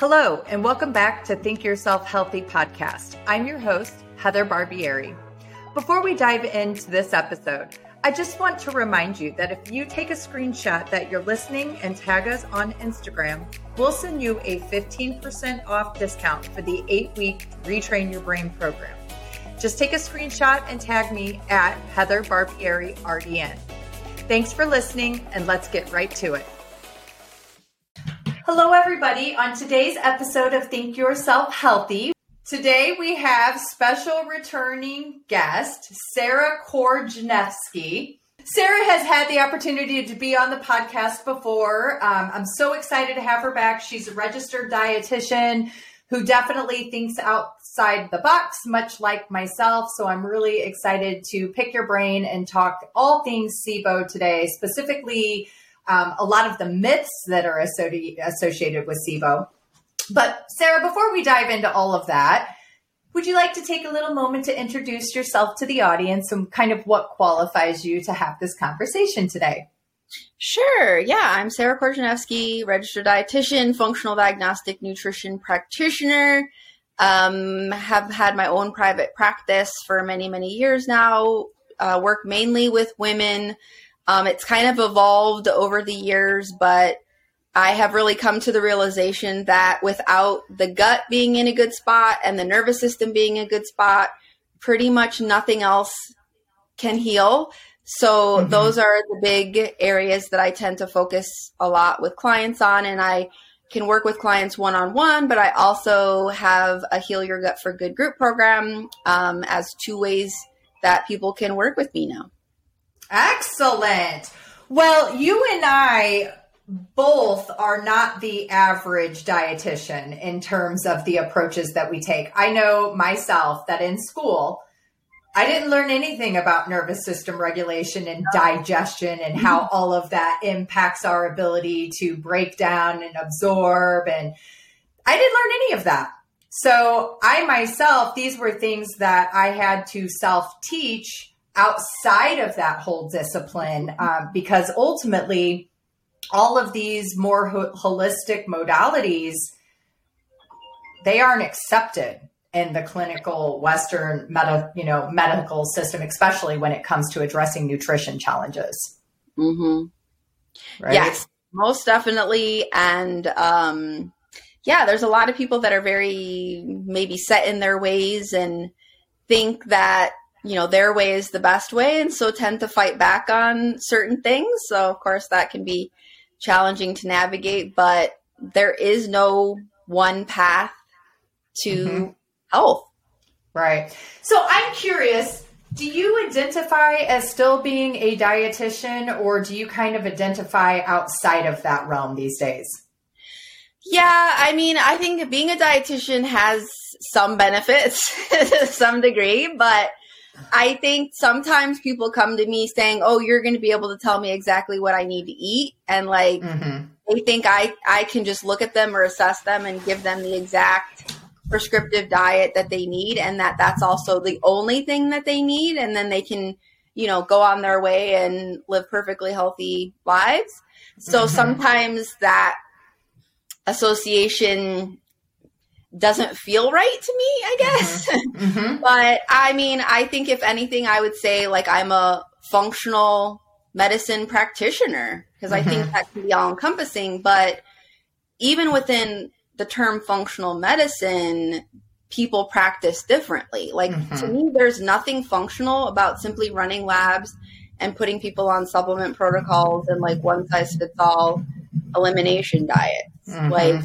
Hello, and welcome back to Think Yourself Healthy podcast. I'm your host, Heather Barbieri. Before we dive into this episode, I just want to remind you that if you take a screenshot that you're listening and tag us on Instagram, we'll send you a 15% off discount for the eight week Retrain Your Brain program. Just take a screenshot and tag me at Heather Barbieri RDN. Thanks for listening, and let's get right to it. Hello, everybody. On today's episode of Think Yourself Healthy, today we have special returning guest, Sarah Korjnevsky. Sarah has had the opportunity to be on the podcast before. Um, I'm so excited to have her back. She's a registered dietitian who definitely thinks outside the box, much like myself. So I'm really excited to pick your brain and talk all things SIBO today, specifically um, a lot of the myths that are associated with SIBO. But Sarah, before we dive into all of that, would you like to take a little moment to introduce yourself to the audience and kind of what qualifies you to have this conversation today? Sure. Yeah, I'm Sarah Korjnevsky, registered dietitian, functional diagnostic nutrition practitioner. Um, have had my own private practice for many, many years now. Uh, work mainly with women um, it's kind of evolved over the years, but I have really come to the realization that without the gut being in a good spot and the nervous system being in a good spot, pretty much nothing else can heal. So mm-hmm. those are the big areas that I tend to focus a lot with clients on and I can work with clients one on one, but I also have a Heal Your Gut for Good group program um, as two ways that people can work with me now. Excellent. Well, you and I both are not the average dietitian in terms of the approaches that we take. I know myself that in school, I didn't learn anything about nervous system regulation and digestion and how mm-hmm. all of that impacts our ability to break down and absorb. And I didn't learn any of that. So I myself, these were things that I had to self teach outside of that whole discipline um, because ultimately all of these more ho- holistic modalities they aren't accepted in the clinical western meta, you know medical system especially when it comes to addressing nutrition challenges mm-hmm. right? yes most definitely and um, yeah there's a lot of people that are very maybe set in their ways and think that you know their way is the best way and so tend to fight back on certain things. So of course that can be challenging to navigate but there is no one path to mm-hmm. health. Right. So i'm curious do you identify as still being a dietitian or do you kind of identify outside of that realm these days? Yeah, I mean, I think being a dietitian has some benefits to some degree, but I think sometimes people come to me saying, "Oh, you're going to be able to tell me exactly what I need to eat," and like mm-hmm. they think I I can just look at them or assess them and give them the exact prescriptive diet that they need, and that that's also the only thing that they need, and then they can you know go on their way and live perfectly healthy lives. So mm-hmm. sometimes that association doesn't feel right to me, I guess. Mm-hmm. Mm-hmm. but I mean, I think if anything, I would say like I'm a functional medicine practitioner because mm-hmm. I think mm-hmm. that can be all encompassing. But even within the term functional medicine, people practice differently. Like to mm-hmm. me, there's nothing functional about simply running labs and putting people on supplement protocols and like one size fits all elimination diets. Mm-hmm. Like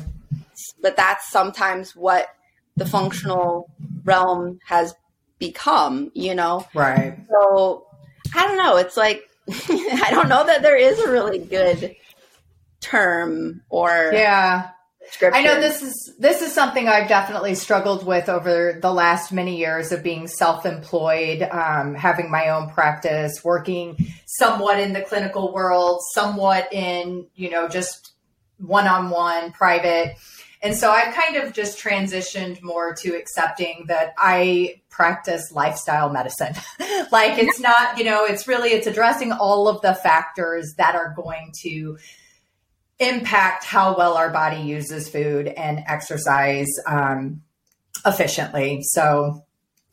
but that's sometimes what the functional realm has become, you know? Right. So I don't know. It's like, I don't know that there is a really good term or. Yeah. I know this is this is something I've definitely struggled with over the last many years of being self-employed, um, having my own practice, working somewhat in the clinical world, somewhat in you know just one-on-one private and so I've kind of just transitioned more to accepting that I practice lifestyle medicine. like it's not, you know, it's really it's addressing all of the factors that are going to impact how well our body uses food and exercise um, efficiently. So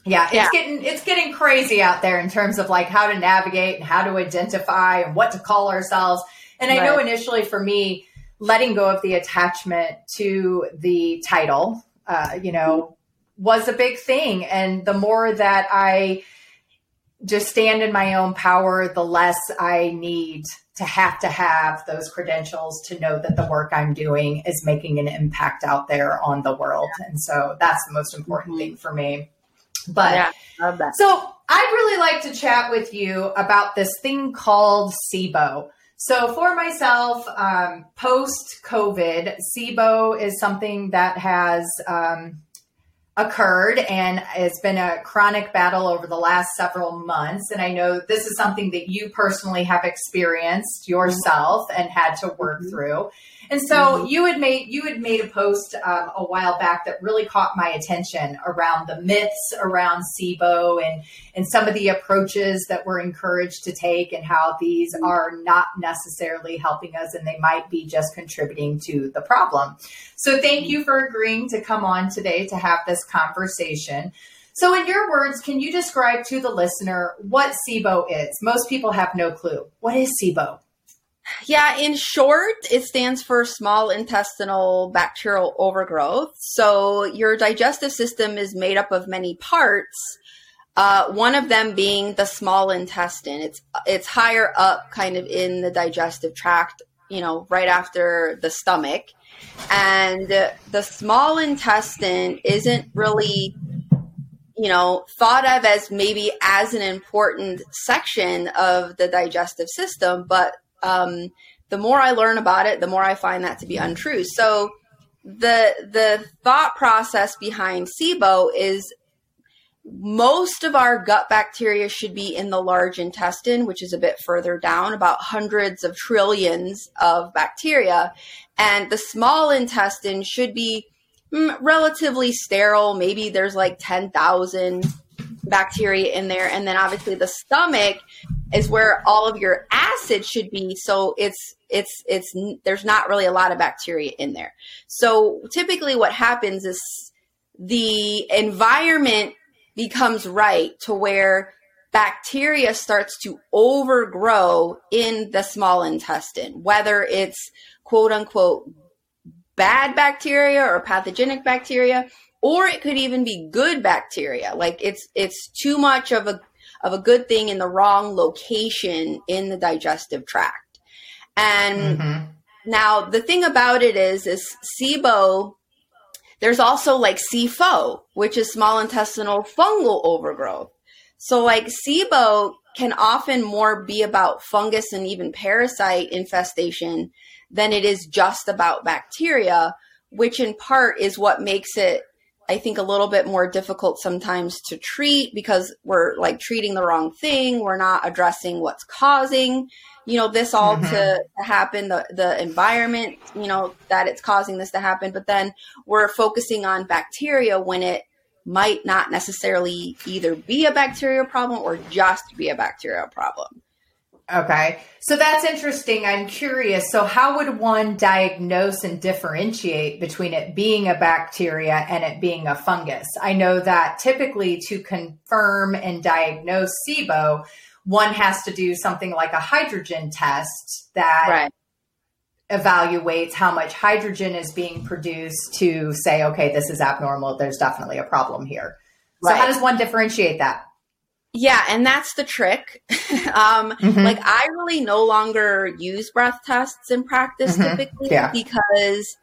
yeah, it's yeah. getting it's getting crazy out there in terms of like how to navigate and how to identify and what to call ourselves. And I right. know initially for me, letting go of the attachment to the title, uh, you know, was a big thing. And the more that I just stand in my own power, the less I need to have to have those credentials to know that the work I'm doing is making an impact out there on the world. And so that's the most important mm-hmm. thing for me. But yeah, so I'd really like to chat with you about this thing called SIBO. So for myself, um, post COVID, SIBO is something that has um, occurred and it's been a chronic battle over the last several months. And I know this is something that you personally have experienced yourself and had to work mm-hmm. through. And so mm-hmm. you had made you had made a post um, a while back that really caught my attention around the myths around SIBO and and some of the approaches that we're encouraged to take and how these mm-hmm. are not necessarily helping us and they might be just contributing to the problem. So thank you for agreeing to come on today to have this conversation. So, in your words, can you describe to the listener what SIBO is? Most people have no clue. What is SIBO? Yeah, in short, it stands for small intestinal bacterial overgrowth. So your digestive system is made up of many parts. Uh, one of them being the small intestine. It's it's higher up, kind of in the digestive tract. You know, right after the stomach, and the small intestine isn't really you know thought of as maybe as an important section of the digestive system but um, the more I learn about it, the more I find that to be untrue. So the the thought process behind SIBO is most of our gut bacteria should be in the large intestine, which is a bit further down, about hundreds of trillions of bacteria. And the small intestine should be mm, relatively sterile. Maybe there's like 10,000 bacteria in there. And then obviously the stomach is where all of your acid should be. So it's it's it's there's not really a lot of bacteria in there. So typically, what happens is the environment becomes right to where bacteria starts to overgrow in the small intestine, whether it's quote unquote bad bacteria or pathogenic bacteria or it could even be good bacteria like it's it's too much of a of a good thing in the wrong location in the digestive tract. And mm-hmm. now the thing about it is, is SIBO, there's also like SIFO, which is small intestinal fungal overgrowth. So like SIBO can often more be about fungus and even parasite infestation than it is just about bacteria, which in part is what makes it I think a little bit more difficult sometimes to treat because we're like treating the wrong thing. We're not addressing what's causing, you know, this all mm-hmm. to, to happen, the, the environment, you know, that it's causing this to happen. But then we're focusing on bacteria when it might not necessarily either be a bacterial problem or just be a bacterial problem. Okay. So that's interesting. I'm curious. So, how would one diagnose and differentiate between it being a bacteria and it being a fungus? I know that typically to confirm and diagnose SIBO, one has to do something like a hydrogen test that right. evaluates how much hydrogen is being produced to say, okay, this is abnormal. There's definitely a problem here. So, how does one differentiate that? Yeah, and that's the trick. um, mm-hmm. Like, I really no longer use breath tests in practice mm-hmm. typically yeah. because,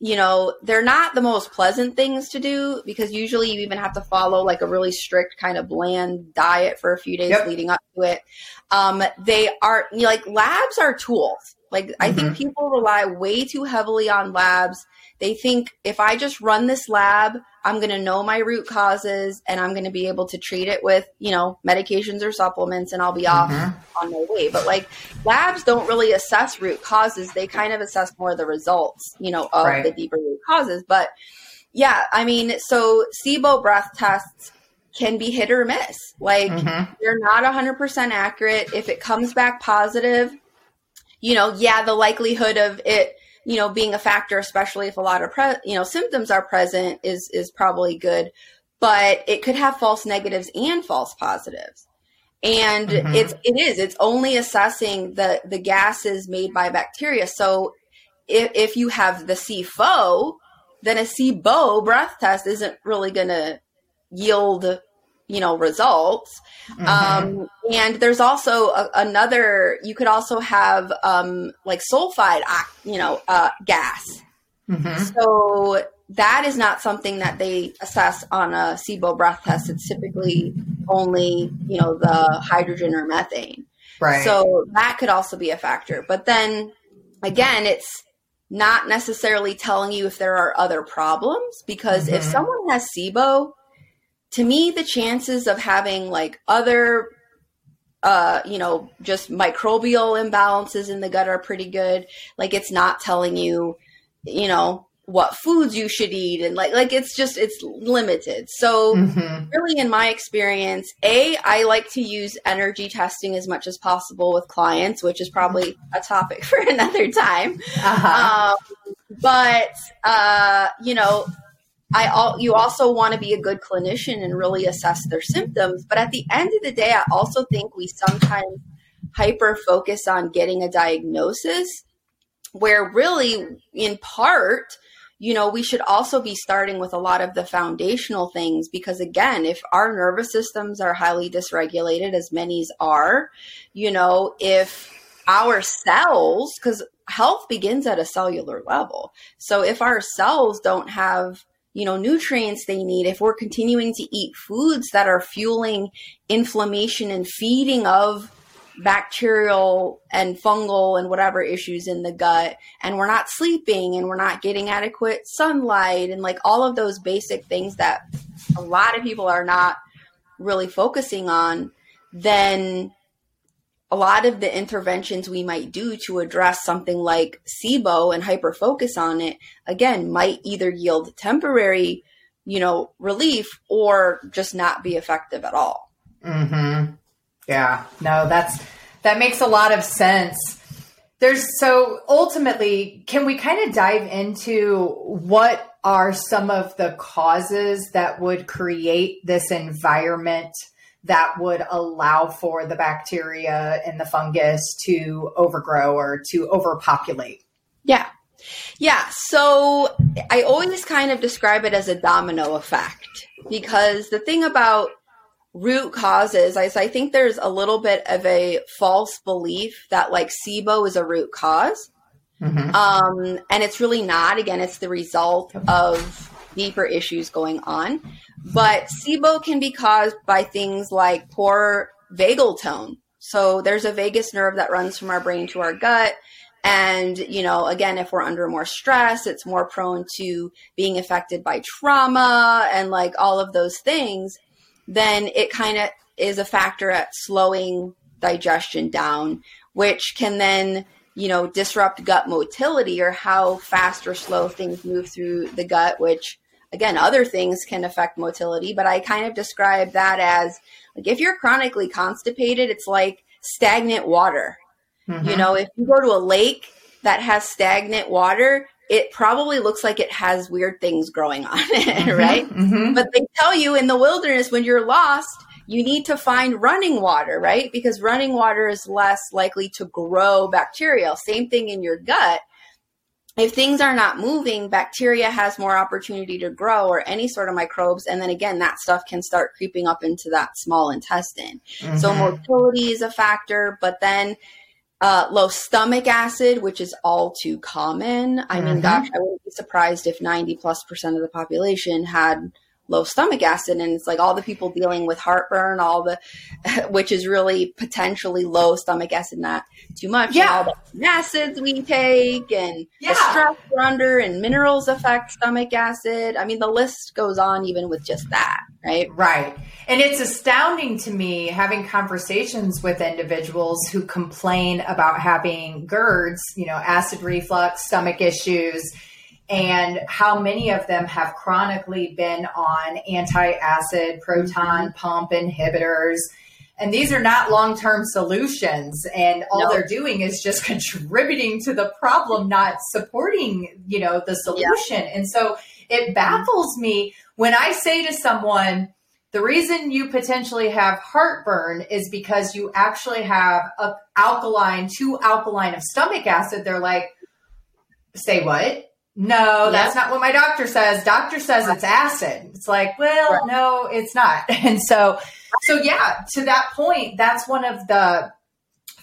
you know, they're not the most pleasant things to do because usually you even have to follow like a really strict kind of bland diet for a few days yep. leading up to it. Um, they are you know, like labs are tools. Like, mm-hmm. I think mm-hmm. people rely way too heavily on labs. They think if I just run this lab, I'm going to know my root causes and I'm going to be able to treat it with, you know, medications or supplements and I'll be off mm-hmm. on my way. But like labs don't really assess root causes. They kind of assess more the results, you know, of right. the deeper root causes. But yeah, I mean, so SIBO breath tests can be hit or miss. Like mm-hmm. they're not 100% accurate. If it comes back positive, you know, yeah, the likelihood of it, you know, being a factor, especially if a lot of pre- you know symptoms are present, is is probably good. But it could have false negatives and false positives and mm-hmm. it's it is it's only assessing the the gases made by bacteria so if, if you have the SIFO, then a SIBO breath test isn't really going to yield you know results mm-hmm. um, and there's also a, another you could also have um, like sulfide you know uh, gas mm-hmm. so that is not something that they assess on a SIBO breath test. It's typically only, you know, the hydrogen or methane. Right. So that could also be a factor. But then again, it's not necessarily telling you if there are other problems because mm-hmm. if someone has SIBO, to me, the chances of having like other, uh, you know, just microbial imbalances in the gut are pretty good. Like it's not telling you, you know, what foods you should eat and like like it's just it's limited so mm-hmm. really in my experience a i like to use energy testing as much as possible with clients which is probably a topic for another time uh-huh. um, but uh, you know i all you also want to be a good clinician and really assess their symptoms but at the end of the day i also think we sometimes hyper focus on getting a diagnosis where really in part you know, we should also be starting with a lot of the foundational things because, again, if our nervous systems are highly dysregulated, as many's are, you know, if our cells, because health begins at a cellular level. So if our cells don't have you know nutrients they need. If we're continuing to eat foods that are fueling inflammation and feeding of bacterial and fungal and whatever issues in the gut and we're not sleeping and we're not getting adequate sunlight and like all of those basic things that a lot of people are not really focusing on then a lot of the interventions we might do to address something like SIBO and hyper focus on it again might either yield temporary you know relief or just not be effective at all. Mhm yeah, no, that's that makes a lot of sense. There's so ultimately, can we kind of dive into what are some of the causes that would create this environment that would allow for the bacteria and the fungus to overgrow or to overpopulate? Yeah. Yeah. So I always kind of describe it as a domino effect because the thing about root causes, I, I think there's a little bit of a false belief that like SIBO is a root because mm-hmm. um, and it's really not. Again, it's the result of deeper issues going on. But SIBO can be caused by things like poor vagal tone. So there's a vagus nerve that runs from our brain to our gut. And, you know, again, if we're under more stress, it's more prone to being affected by trauma and like all of those things then it kind of is a factor at slowing digestion down, which can then, you know, disrupt gut motility or how fast or slow things move through the gut, which again, other things can affect motility. But I kind of describe that as like if you're chronically constipated, it's like stagnant water. Mm-hmm. You know, if you go to a lake that has stagnant water, it probably looks like it has weird things growing on it, mm-hmm, right? Mm-hmm. But they tell you in the wilderness when you're lost, you need to find running water, right? Because running water is less likely to grow bacteria. Same thing in your gut. If things are not moving, bacteria has more opportunity to grow or any sort of microbes. And then again, that stuff can start creeping up into that small intestine. Mm-hmm. So motility is a factor, but then uh, low stomach acid, which is all too common. I mean, mm-hmm. gosh, I wouldn't be surprised if 90 plus percent of the population had low stomach acid. And it's like all the people dealing with heartburn, all the, which is really potentially low stomach acid, not too much. Yeah. all the acids we take and yeah. the stress we're under and minerals affect stomach acid. I mean, the list goes on even with just that right? Right. And it's astounding to me having conversations with individuals who complain about having GERDs, you know, acid reflux, stomach issues, and how many of them have chronically been on anti acid proton mm-hmm. pump inhibitors. And these are not long term solutions. And all no. they're doing is just contributing to the problem, not supporting, you know, the solution. Yeah. And so it baffles me when I say to someone, the reason you potentially have heartburn is because you actually have a alkaline, too alkaline of stomach acid. They're like, say what? No, that's not what my doctor says. Doctor says it's acid. It's like, well, right. no, it's not. And so, so yeah, to that point, that's one of the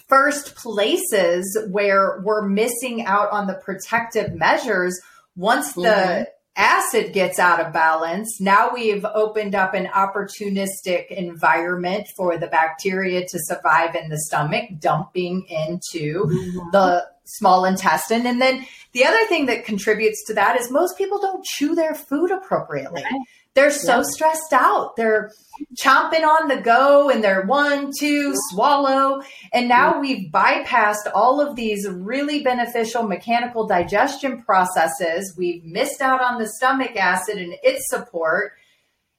first places where we're missing out on the protective measures once mm-hmm. the acid gets out of balance. Now we've opened up an opportunistic environment for the bacteria to survive in the stomach, dumping into mm-hmm. the small intestine. And then the other thing that contributes to that is most people don't chew their food appropriately. Right. They're so yeah. stressed out. They're chomping on the go and they're one, two, swallow. And now we've bypassed all of these really beneficial mechanical digestion processes. We've missed out on the stomach acid and its support.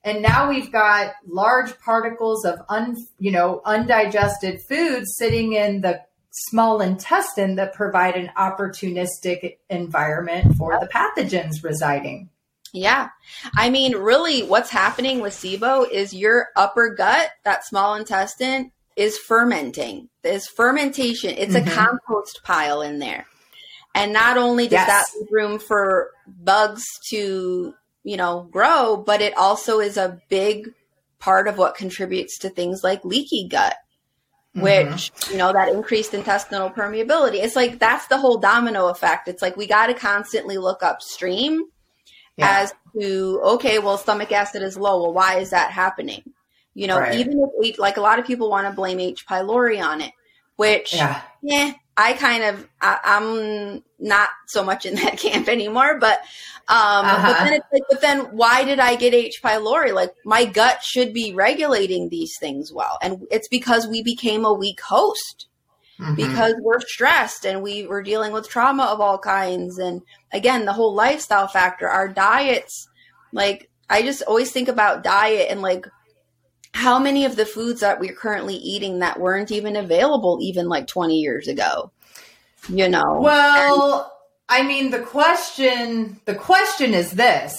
And now we've got large particles of un, you know, undigested food sitting in the small intestine that provide an opportunistic environment for the pathogens residing. Yeah. I mean, really, what's happening with SIBO is your upper gut, that small intestine, is fermenting. There's fermentation. It's mm-hmm. a compost pile in there. And not only does yes. that leave room for bugs to, you know, grow, but it also is a big part of what contributes to things like leaky gut which mm-hmm. you know that increased intestinal permeability it's like that's the whole domino effect it's like we got to constantly look upstream yeah. as to okay well stomach acid is low well why is that happening you know right. even if we like a lot of people want to blame h pylori on it which yeah, yeah I kind of I, am not so much in that camp anymore, but um, uh-huh. but then it's like, but then why did I get H pylori? Like my gut should be regulating these things well, and it's because we became a weak host mm-hmm. because we're stressed and we were dealing with trauma of all kinds, and again the whole lifestyle factor, our diets. Like I just always think about diet and like how many of the foods that we're currently eating that weren't even available even like 20 years ago you know well and- i mean the question the question is this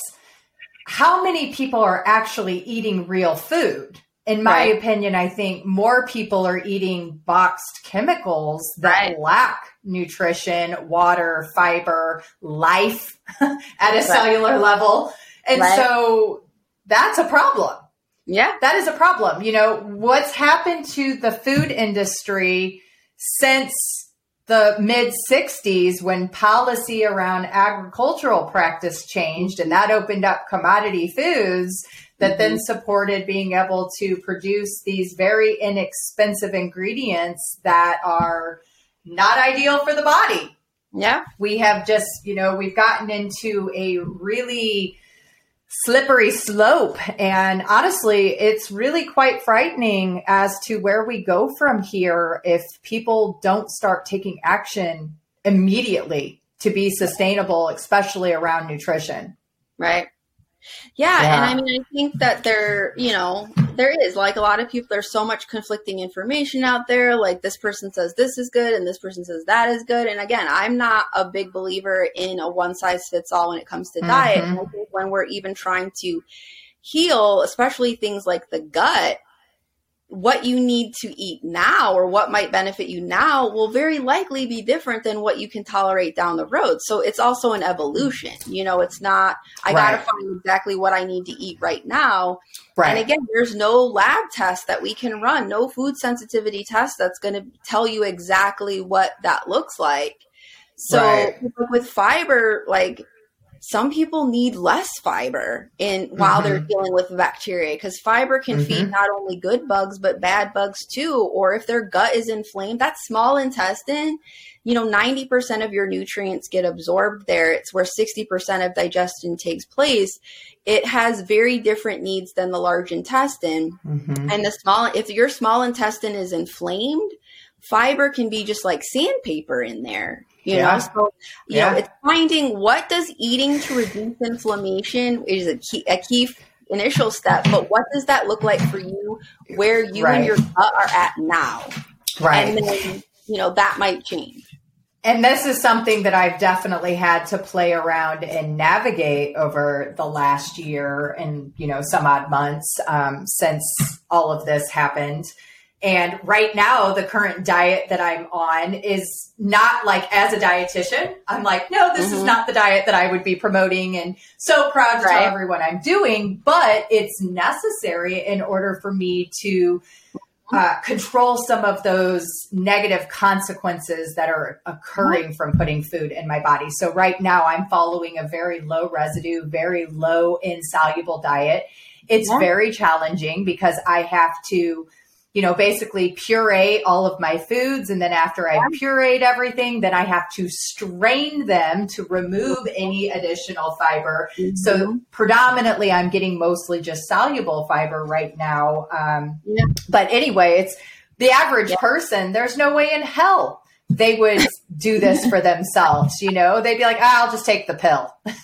how many people are actually eating real food in my right. opinion i think more people are eating boxed chemicals that right. lack nutrition water fiber life at a right. cellular level and so that's a problem yeah. That is a problem. You know, what's happened to the food industry since the mid 60s when policy around agricultural practice changed and that opened up commodity foods that mm-hmm. then supported being able to produce these very inexpensive ingredients that are not ideal for the body. Yeah. We have just, you know, we've gotten into a really slippery slope. And honestly, it's really quite frightening as to where we go from here if people don't start taking action immediately to be sustainable, especially around nutrition. Right. Yeah, yeah, and I mean, I think that there, you know, there is like a lot of people. There's so much conflicting information out there. Like this person says this is good, and this person says that is good. And again, I'm not a big believer in a one size fits all when it comes to mm-hmm. diet. And I think when we're even trying to heal, especially things like the gut, what you need to eat now or what might benefit you now will very likely be different than what you can tolerate down the road. So it's also an evolution. You know, it's not, I right. got to find exactly what I need to eat right now. Right. And again, there's no lab test that we can run, no food sensitivity test that's going to tell you exactly what that looks like. So right. with fiber, like some people need less fiber in while mm-hmm. they're dealing with bacteria because fiber can mm-hmm. feed not only good bugs but bad bugs too or if their gut is inflamed that small intestine you know 90% of your nutrients get absorbed there it's where 60% of digestion takes place it has very different needs than the large intestine mm-hmm. and the small if your small intestine is inflamed fiber can be just like sandpaper in there you yeah. know so you yeah. know it's finding what does eating to reduce inflammation is a key a key initial step, but what does that look like for you where you Right. and your gut are at now? Right. And then, you know, that might change. And this is something that I've definitely had to play around and navigate over the last year and, you know, some odd months um, since all of this happened. And right now, the current diet that I'm on is not like as a dietitian, I'm like, no, this is Mhm. not the diet that I would be promoting and so proud to Right. tell everyone I'm doing, but it's necessary in order for me to uh, control some of those negative consequences that are occurring from putting food in my body. So right now I'm following a very low residue, very low insoluble diet. It's Yeah. very challenging because I have to, you know, basically puree all of my foods. And then after I've pureed everything, then I have to strain them to remove any additional fiber. So Mm-hmm. predominantly, I'm getting mostly just soluble fiber right now. Um, Yeah. But anyway, it's the average person. There's no way in hell they would do this for themselves. You know, they'd be like, ah, "I'll just take the pill."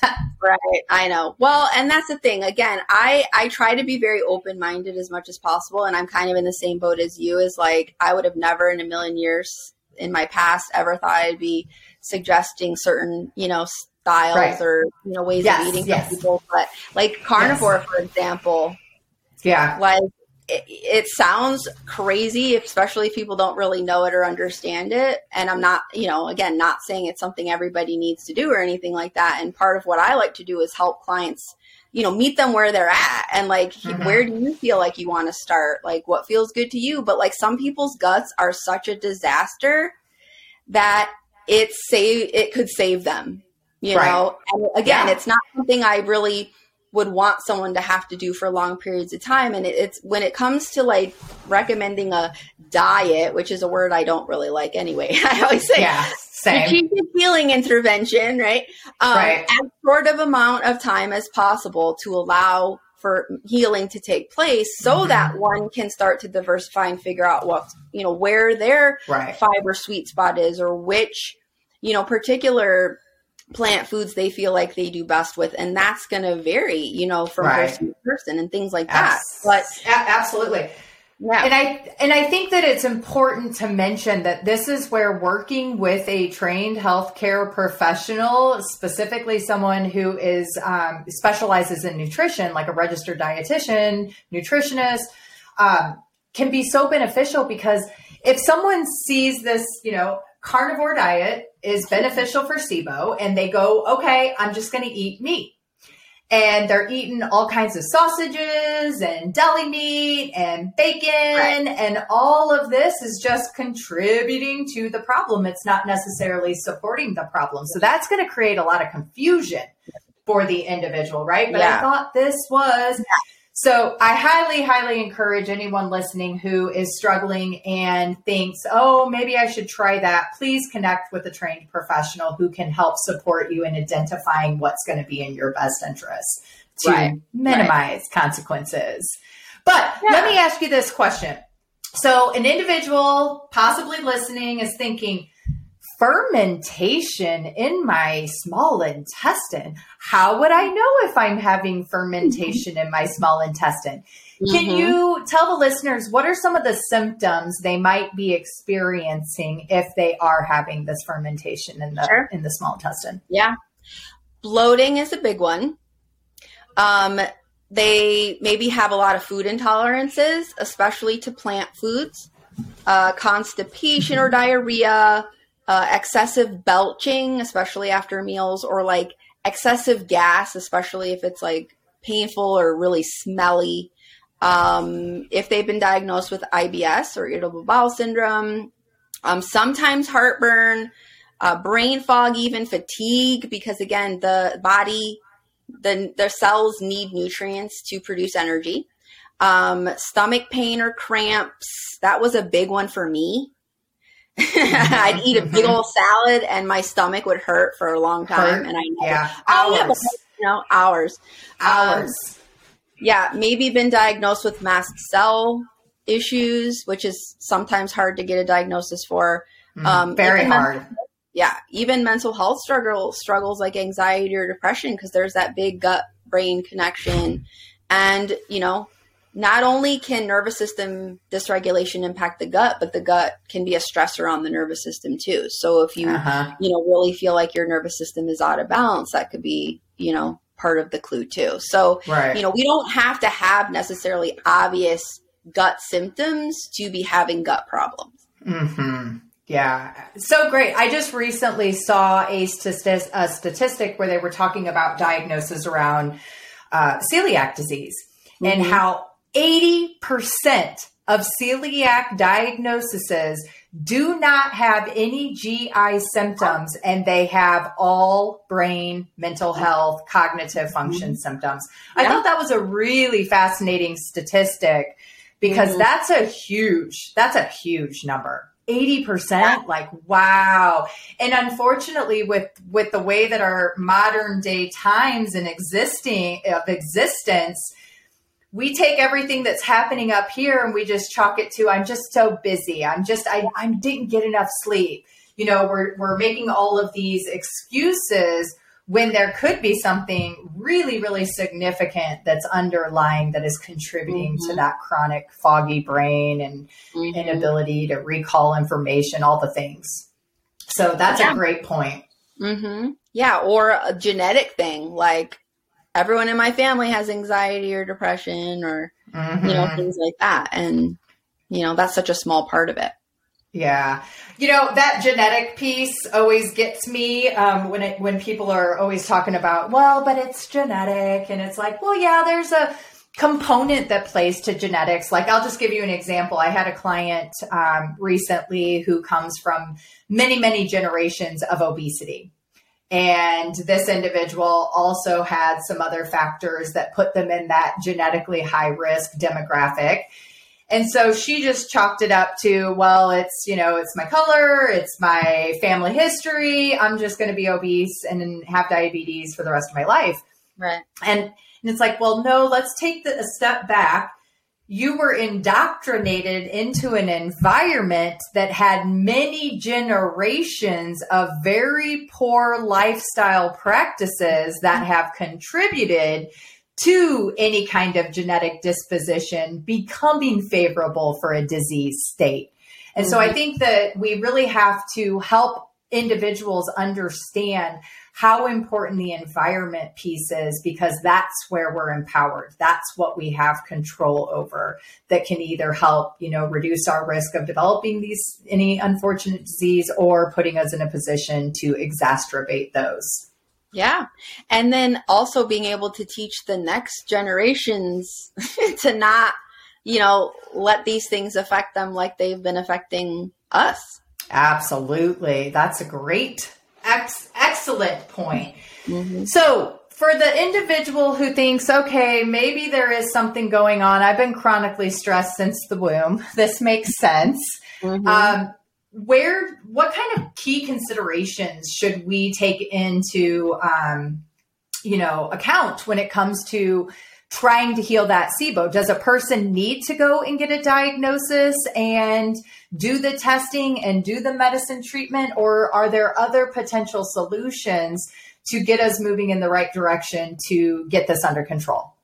Right, I know. Well, and that's the thing. Again, I I try to be very open minded as much as possible, and I'm kind of in the same boat as you. Is like I would have never in a million years in my past ever thought I'd be suggesting certain you know styles Right. or you know ways Yes, of eating yes. for people. But like carnivore, for example, Yeah, like it, it sounds crazy especially if people don't really know it or understand it and i'm not you know again not saying it's something everybody needs to do or anything like that and part of what i like to do is help clients you know meet them where they're at and like Mhm. where do you feel like you want to start like what feels good to you but like some people's guts are such a disaster that it save it could save them you Right. know and again Yeah. it's not something i really would want someone to have to do for long periods of time and it, it's when it comes to like recommending a diet which is a word i don't really like anyway i always say yeah, same. strategic healing intervention right um, Right. as short of amount of time as possible to allow for healing to take place so Mhm. that one can start to diversify and figure out what you know where their Right. fiber sweet spot is or which you know particular plant foods they feel like they do best with and that's going to vary you know from Right. person to person and things like that Abs- but a- absolutely. yeah And I and I think that it's important to mention that this is where working with a trained healthcare professional, specifically someone who is um, specializes in nutrition, like a registered dietitian, nutritionist, um, can be so beneficial because if someone sees this, you know, carnivore diet is beneficial for SIBO, and they go, okay, I'm just going to eat meat. And they're eating all kinds of sausages and deli meat and bacon and all of this is just contributing to the problem. It's not necessarily supporting the problem. So that's going to create a lot of confusion for the individual right? But i thought this was so I highly, highly encourage anyone listening who is struggling and thinks, oh, maybe I should try that. Please connect with a trained professional who can help support you in identifying what's going to be in your best interest to Right. minimize consequences. But let me ask you this question. So an individual possibly listening is thinking, fermentation in my small intestine. How would I know if I'm having fermentation in my small intestine? Can Mhm. you tell the listeners what are some of the symptoms they might be experiencing if they are having this fermentation in the Sure. in the small intestine? Yeah. Bloating is a big one. Um, they maybe have a lot of food intolerances, especially to plant foods, uh, constipation or diarrhea, uh, excessive belching, especially after meals, or like excessive gas, especially if it's like painful or really smelly. Um, if they've been diagnosed with IBS or irritable bowel syndrome, um, sometimes heartburn, uh, brain fog, even fatigue, because again, the body, the the cells need nutrients to produce energy. Um, stomach pain or cramps. That was a big one for me. I'd eat a big old salad and my stomach would hurt for a long time, Hurt? and I never, Yeah, Oh, yeah, hours, you know, hours. Um, hours. yeah, maybe been diagnosed with mast cell issues, which is sometimes hard to get a diagnosis for. Mhm. um, Very hard. Yeah, even mental health struggle struggles like anxiety or depression because there's that big gut brain connection, And, you know, not only can nervous system dysregulation impact the gut, but the gut can be a stressor on the nervous system too. So if you, uh-huh. you know, really feel like your nervous system is out of balance, that could be, you know, part of the clue too. So, right. you know, we don't have to have necessarily obvious gut symptoms to be having gut problems. Mm-hmm. Yeah, so great. I just recently saw a, st- a statistic where they were talking about diagnosis around uh, celiac disease mm-hmm. and how 80% of celiac diagnoses do not have any GI symptoms and they have all brain, mental health, cognitive function mm-hmm. symptoms. I thought that was a really fascinating statistic because mm-hmm. that's a huge, that's a huge number. 80% like wow and unfortunately with with the way that our modern day times and existing of existence we take everything that's happening up here and we just chalk it to i'm just so busy i'm just i, I didn't get enough sleep you know we're, we're making all of these excuses when there could be something really really significant that's underlying that is contributing mm-hmm. to that chronic foggy brain and mm-hmm. inability to recall information all the things so that's yeah. a great point mm-hmm. yeah or a genetic thing like everyone in my family has anxiety or depression or mm-hmm. you know mm-hmm. things like that. And you know that's such a small part of it. Yeah. You know that genetic piece always gets me um, when it when people are always talking about well but it's genetic. And it's like well yeah there's a component that plays to genetics. Like i'll just give you an example. I had a client um, recently who comes from many many generations of obesity and this individual also had some other factors that put them in that genetically high risk demographic. And so she just chalked it up to, well, it's, you know, it's my color, it's my family history. I'm just going to be obese and have diabetes for the rest of my life. Right. And, and it's like, well, no, let's take the, a step back you were indoctrinated into an environment that had many generations of very poor lifestyle practices that have contributed to any kind of genetic disposition becoming favorable for a disease state. And mm-hmm. so I mm-hmm. think that we really have to help individuals understand how important the environment piece is because that's where we're empowered. That's what we have control over that can either help, you know, reduce our risk of developing these any unfortunate disease or putting us in a position to exacerbate those. Yeah. And then also being able to teach the next generations to not, you know, let these things affect them like they've been affecting us. Absolutely. That's a great, ex- excellent point. Mm-hmm. So, for the individual who thinks, okay, maybe there is something going on, I've been chronically stressed since the womb. This makes sense. Mm-hmm. Um, where, what kind of key considerations should we take into, um, you know, account when it comes to trying to heal that SIBO? Does a person need to go and get a diagnosis and do the testing and do the medicine treatment, or are there other potential solutions to get us moving in the right direction to get this under control?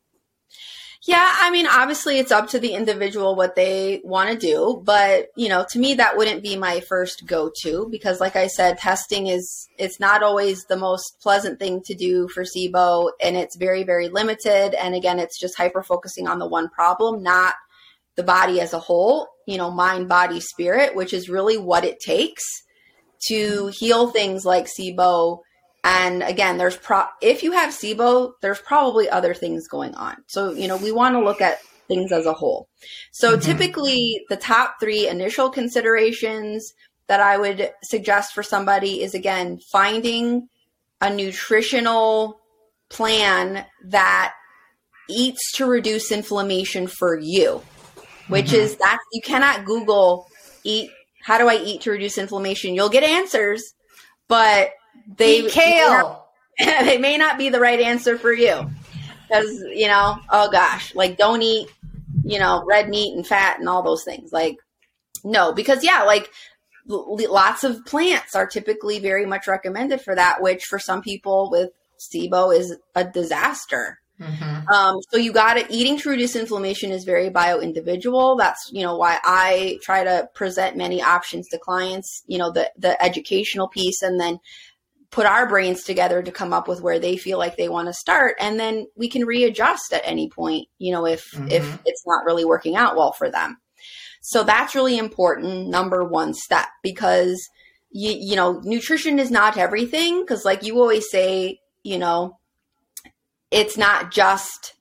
Yeah, I mean, obviously it's up to the individual what they want to do, but you know, to me that wouldn't be my first go-to because like I said, testing is it's not always the most pleasant thing to do for SIBO and it's very very limited and again, it's just hyper focusing on the one problem, not the body as a whole, you know, mind, body, spirit, which is really what it takes to heal things like SIBO and again, there's pro if you have SIBO, there's probably other things going on. So, you know, we want to look at things as a whole. So mm-hmm. typically the top three initial considerations that I would suggest for somebody is again, finding a nutritional plan that eats to reduce inflammation for you, which mm-hmm. is that you cannot Google eat, how do I eat to reduce inflammation? You'll get answers, but they Eat kale. May not, they may not be the right answer for you because you know, oh gosh, like don't eat, you know, red meat and fat and all those things. Like no, because yeah, like lots of plants are typically very much recommended for that, which for some people with SIBO is a disaster. Mm-hmm. Um, so you got to eating to reduce inflammation is very bio individual. That's you know why I try to present many options to clients. You know the the educational piece, and then put our brains together to come up with where they feel like they want to start, and then we can readjust at any point. You know if mm-hmm. if it's not really working out well for them. So that's really important. Number one step because you you know nutrition is not everything because like you always say you know it's not just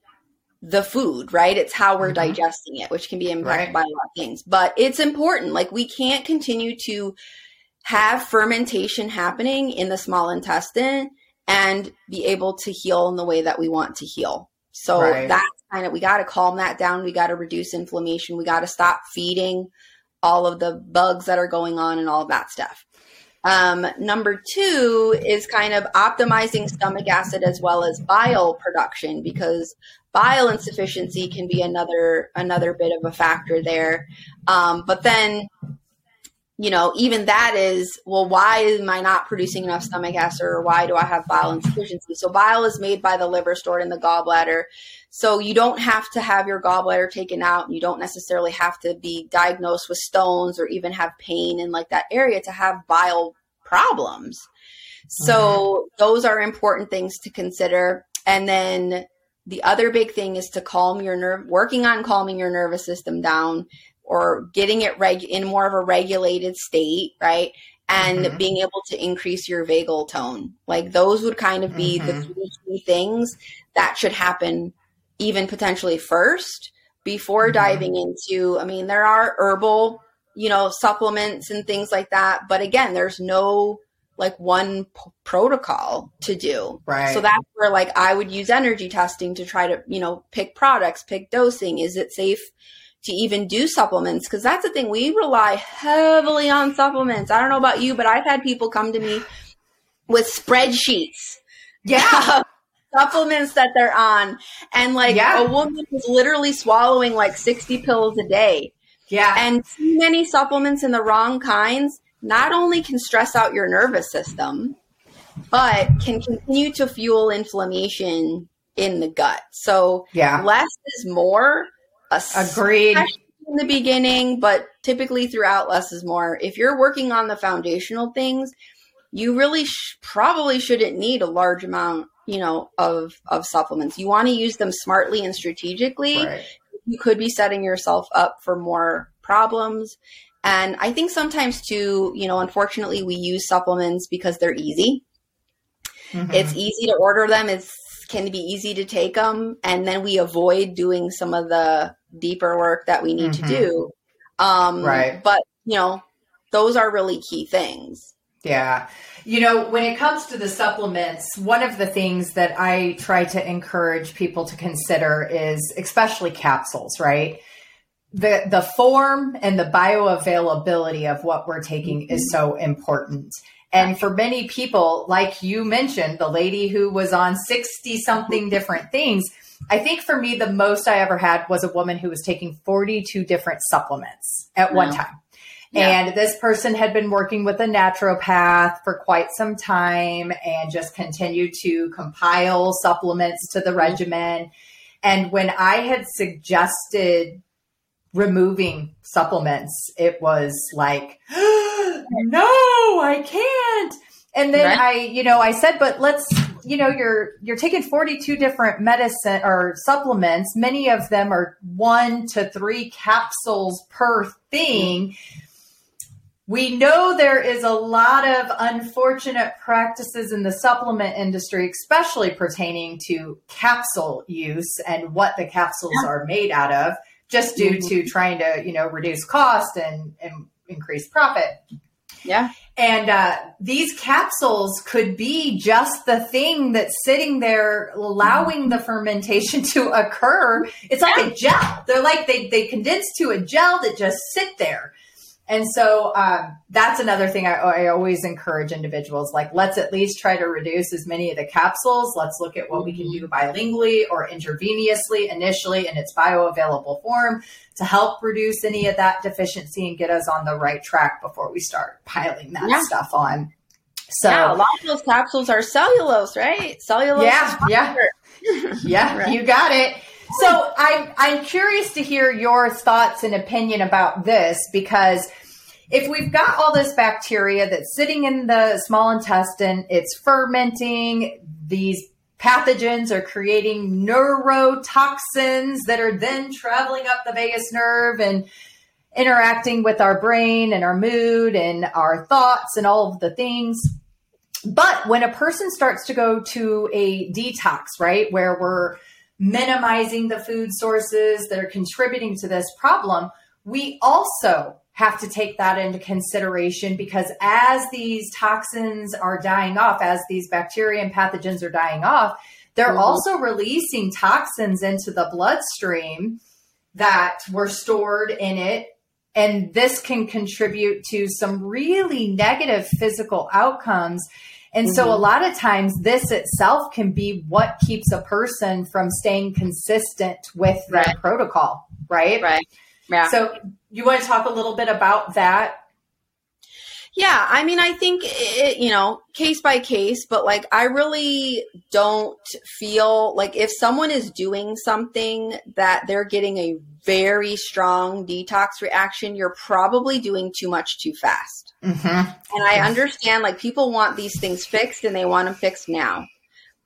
the food, right? It's how we're mm-hmm. digesting it, which can be impacted right. by a lot of things. But it's important. Like we can't continue to have fermentation happening in the small intestine and be able to heal in the way that we want to heal. So right. that's kind of we got to calm that down. We got to reduce inflammation. We got to stop feeding all of the bugs that are going on and all of that stuff. Um, number two is kind of optimizing stomach acid as well as bile production because bile insufficiency can be another another bit of a factor there. Um, but then you know, even that is, well, why am I not producing enough stomach acid or why do I have bile insufficiency? So bile is made by the liver stored in the gallbladder. So you don't have to have your gallbladder taken out and you don't necessarily have to be diagnosed with stones or even have pain in like that area to have bile problems. So mm-hmm. those are important things to consider. And then the other big thing is to calm your nerve, working on calming your nervous system down or getting it reg in more of a regulated state, right? And mm-hmm. being able to increase your vagal tone. Like those would kind of be mm-hmm. the three things that should happen even potentially first before mm-hmm. diving into, I mean, there are herbal, you know, supplements and things like that. But again, there's no like one p- protocol to do. Right. So that's where like I would use energy testing to try to, you know, pick products, pick dosing. Is it safe to even do supplements because that's the thing we rely heavily on supplements. I don't know about you but i've had people come to me with spreadsheets. Yeah. Supplements that they're on and like yeah. a woman is literally swallowing like 60 pills a day. Yeah. And too many supplements in the wrong kinds not only can stress out your nervous system but can continue to fuel inflammation in the gut. So yeah. less is more Agreed. In the beginning, but typically throughout, less is more. If you're working on the foundational things, you really sh- probably shouldn't need a large amount, you know, of of supplements. You want to use them smartly and strategically. Right. You could be setting yourself up for more problems. And I think sometimes too, you know, unfortunately, we use supplements because they're easy. Mm-hmm. It's easy to order them. It's can be easy to take them, and then we avoid doing some of the deeper work that we need mm-hmm. to do. Um, right. But, you know, those are really key things. Yeah. You know, when it comes to the supplements, one of the things that I try to encourage people to consider is especially capsules, right? The the form and the bioavailability of what we're taking mm-hmm. is so important. And for many people, like you mentioned, the lady who was on 60 something different things, I think for me, the most I ever had was a woman who was taking 42 different supplements at one time. Yeah. And this person had been working with a naturopath for quite some time and just continued to compile supplements to the mm-hmm. regimen. And when I had suggested removing supplements, it was like, no, I can't. And then right. I, you know, I said, but let's, you know, you're you're taking 42 different medicine or supplements. Many of them are 1 to 3 capsules per thing. We know there is a lot of unfortunate practices in the supplement industry, especially pertaining to capsule use and what the capsules yeah. are made out of, just due mm-hmm. to trying to, you know, reduce cost and, and increase profit. Yeah. And uh, these capsules could be just the thing that's sitting there, allowing the fermentation to occur. It's like a gel. They're like they they condense to a gel that just sit there. And so um, that's another thing I, I, always encourage individuals like, let's at least try to reduce as many of the capsules. Let's look at what we can do sublingually or intravenously initially in its bioavailable form to help reduce any of that deficiency and get us on the right track before we start piling that yeah. stuff on. So yeah, a lot of those capsules are cellulose, right? Cellulose. Yeah, yeah, yeah. right. You got it. So I'm I'm curious to hear your thoughts and opinion about this because if we've got all this bacteria that's sitting in the small intestine, it's fermenting, these pathogens are creating neurotoxins that are then traveling up the vagus nerve and interacting with our brain and our mood and our thoughts and all of the things. But when a person starts to go to a detox, right, where we're minimizing the food sources that are contributing to this problem, we also have to take that into consideration because as these toxins are dying off, as these bacteria and pathogens are dying off, they're mm-hmm. also releasing toxins into the bloodstream that were stored in it. And this can contribute to some really negative physical outcomes. And mm-hmm. so, a mm-hmm. lot of times, this itself can be what keeps a person from staying consistent with their right. protocol, right? Right. Yeah. So, you want to talk a little bit about that? Yeah, I mean, I think it, you know, case by case, but like, I really don't feel like if someone is doing something that they're getting a very strong detox reaction, you're probably doing too much too fast. Mm-hmm. And I understand like people want these things fixed and they want them fixed now.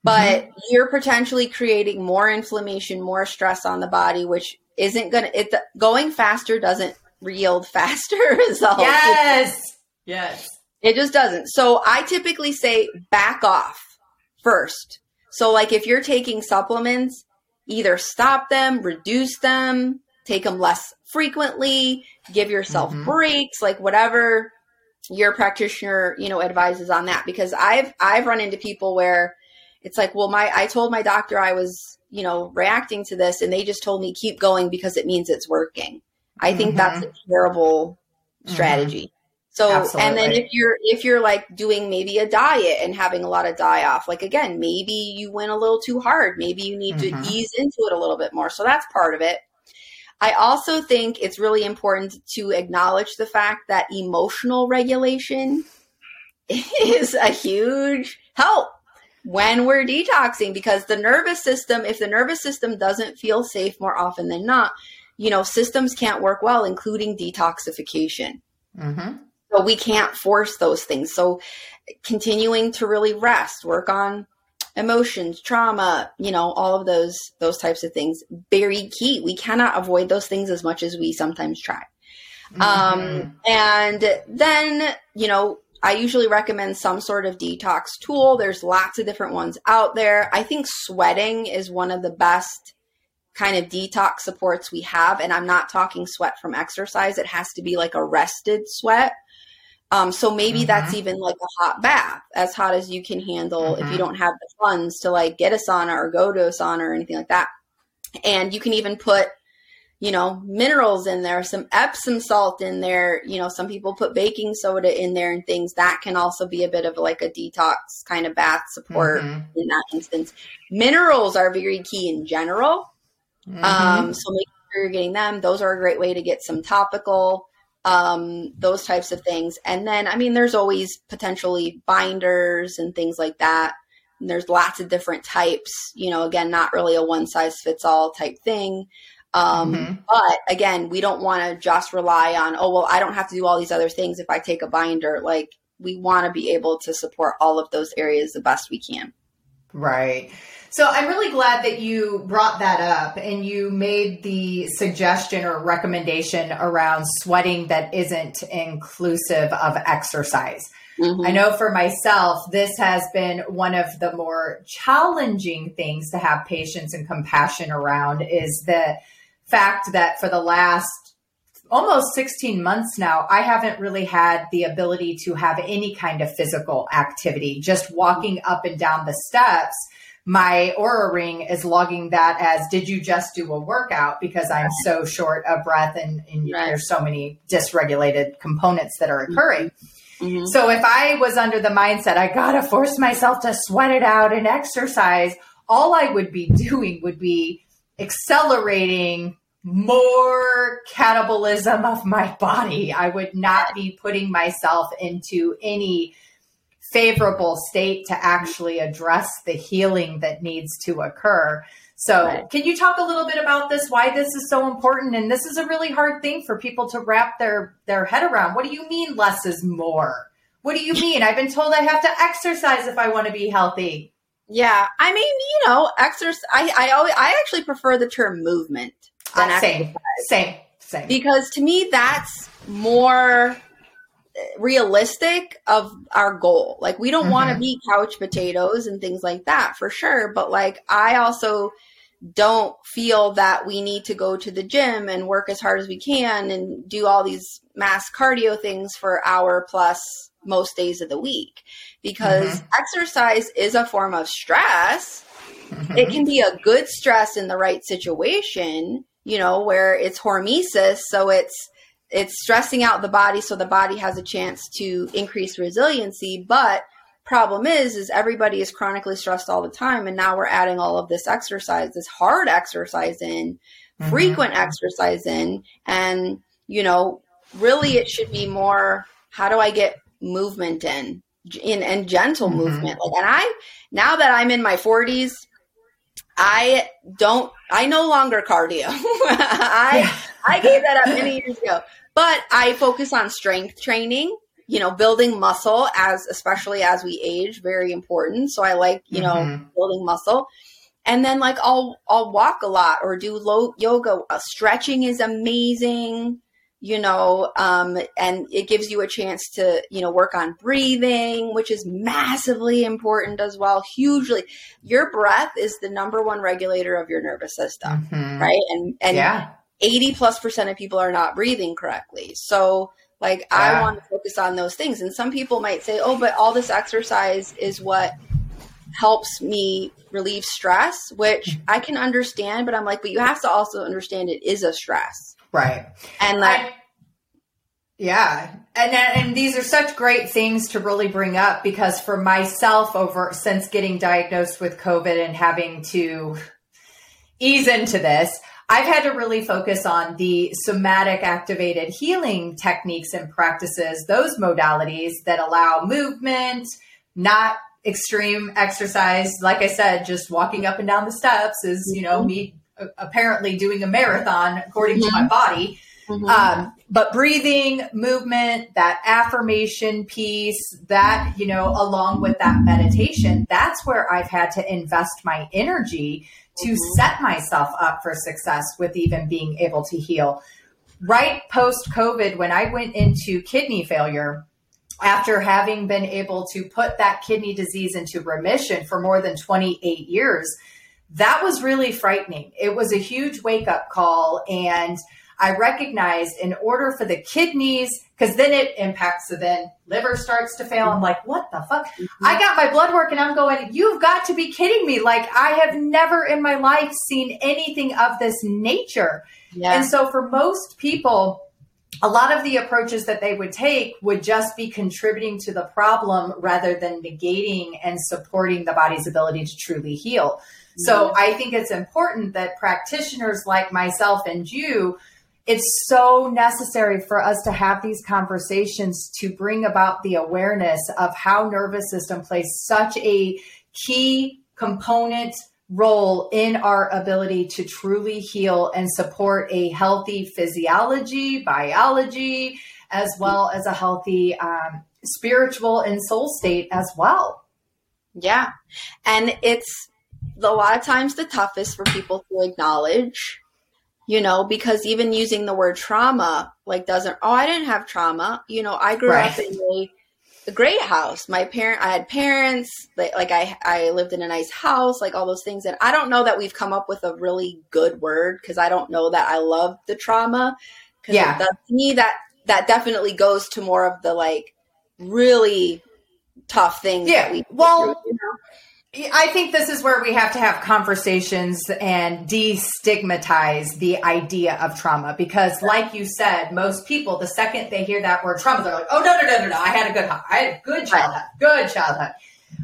But mm-hmm. you're potentially creating more inflammation, more stress on the body, which isn't going to, it going faster doesn't yield faster results. Yes. Yes. It just doesn't. So I typically say back off first. So like if you're taking supplements, either stop them, reduce them, take them less frequently, give yourself mm-hmm. breaks, like whatever your practitioner, you know, advises on that because I've I've run into people where it's like, well, my I told my doctor I was you know, reacting to this and they just told me keep going because it means it's working. I think mm-hmm. that's a terrible mm-hmm. strategy. Mm-hmm. So Absolutely. and then if you're if you're like doing maybe a diet and having a lot of die off, like again, maybe you went a little too hard. Maybe you need mm-hmm. to ease into it a little bit more. So that's part of it. I also think it's really important to acknowledge the fact that emotional regulation is a huge help when we're detoxing because the nervous system, if the nervous system doesn't feel safe more often than not, you know, systems can't work well, including detoxification. Mm-hmm. So we can't force those things. So continuing to really rest, work on emotions, trauma, you know, all of those those types of things, very key. We cannot avoid those things as much as we sometimes try. Mm-hmm. Um, and then, you know, I usually recommend some sort of detox tool. There's lots of different ones out there. I think sweating is one of the best kind of detox supports we have. And I'm not talking sweat from exercise, it has to be like a rested sweat. Um, so maybe mm-hmm. that's even like a hot bath, as hot as you can handle mm-hmm. if you mm-hmm. don't have the funds to like get a sauna or go to a sauna or anything like that. And you can even put you know, minerals in there, some Epsom salt in there. You know, some people put baking soda in there and things. That can also be a bit of like a detox kind of bath support mm-hmm. in that instance. Minerals are very key in general. Mm-hmm. Um, so make sure you're getting them. Those are a great way to get some topical, um, those types of things. And then, I mean, there's always potentially binders and things like that. And there's lots of different types, you know, again, not really a one size fits all type thing. Um, mm-hmm. But again, we don't want to just rely on, oh, well, I don't have to do all these other things if I take a binder. Like, we want to be able to support all of those areas the best we can. Right. So I'm really glad that you brought that up and you made the suggestion or recommendation around sweating that isn't inclusive of exercise. Mm-hmm. I know for myself, this has been one of the more challenging things to have patience and compassion around is the fact that for the last almost 16 months now, I haven't really had the ability to have any kind of physical activity. Just walking up and down the steps, my Oura ring is logging that as did you just do a workout because I'm so short of breath and, and right. there's so many dysregulated components that are occurring. Mm-hmm. So if I was under the mindset, I gotta force myself to sweat it out and exercise, all I would be doing would be accelerating more catabolism of my body. I would not be putting myself into any favorable state to actually address the healing that needs to occur. So, right. can you talk a little bit about this? Why this is so important? And this is a really hard thing for people to wrap their their head around. What do you mean less is more? What do you mean? I've been told I have to exercise if I want to be healthy. Yeah, I mean, you know, exercise. I I always I actually prefer the term movement than uh, same, exercise. Same, same. Because to me, that's more realistic of our goal. Like we don't mm-hmm. want to be couch potatoes and things like that for sure, but like I also don't feel that we need to go to the gym and work as hard as we can and do all these mass cardio things for hour plus most days of the week because mm-hmm. exercise is a form of stress. Mm-hmm. It can be a good stress in the right situation, you know, where it's hormesis, so it's it's stressing out the body so the body has a chance to increase resiliency, but problem is is everybody is chronically stressed all the time and now we're adding all of this exercise this hard exercise in mm-hmm. frequent exercise in and you know really it should be more how do i get movement in in and gentle mm-hmm. movement like and i now that i'm in my 40s i don't i no longer cardio i yeah. I gave that up many years ago but i focus on strength training you know, building muscle as especially as we age, very important. So I like, you know, mm-hmm. building muscle. And then like I'll I'll walk a lot or do low yoga. Uh, stretching is amazing, you know, um, and it gives you a chance to, you know, work on breathing, which is massively important as well. Hugely, your breath is the number one regulator of your nervous system, mm-hmm. right? And and yeah. 80 plus percent of people are not breathing correctly. So like yeah. I want to focus on those things. And some people might say, "Oh, but all this exercise is what helps me relieve stress," which I can understand, but I'm like, "But you have to also understand it is a stress." Right. And like yeah. And and these are such great things to really bring up because for myself over since getting diagnosed with COVID and having to ease into this, I've had to really focus on the somatic activated healing techniques and practices, those modalities that allow movement, not extreme exercise. Like I said, just walking up and down the steps is, you know, me apparently doing a marathon according mm-hmm. to my mm-hmm. body. Mm-hmm. Um, but breathing, movement, that affirmation piece, that, you know, along with that meditation, that's where I've had to invest my energy to mm-hmm. set myself up for success with even being able to heal. Right post COVID, when I went into kidney failure, after having been able to put that kidney disease into remission for more than 28 years, that was really frightening. It was a huge wake up call. And I recognized in order for the kidneys, because then it impacts, so then liver starts to fail. I'm like, what the fuck? Mm-hmm. I got my blood work and I'm going, you've got to be kidding me. Like, I have never in my life seen anything of this nature. Yeah. And so for most people, a lot of the approaches that they would take would just be contributing to the problem rather than negating and supporting the body's ability to truly heal. So I think it's important that practitioners like myself and you it's so necessary for us to have these conversations to bring about the awareness of how nervous system plays such a key component role in our ability to truly heal and support a healthy physiology, biology, as well as a healthy um, spiritual and soul state as well. Yeah. And it's a lot of times the toughest for people to acknowledge you know, because even using the word trauma like doesn't, oh, I didn't have trauma. You know, I grew right. up in a, a, great house. My parent, I had parents, like, like I, I lived in a nice house, like all those things. And I don't know that we've come up with a really good word because I don't know that I love the trauma. Yeah. to me, that, that definitely goes to more of the like really tough things. Yeah. we well, through, you know? I think this is where we have to have conversations and destigmatize the idea of trauma because, like you said, most people, the second they hear that word trauma, they're like, "Oh no, no, no, no, no! I had a good, I had a good childhood, good childhood."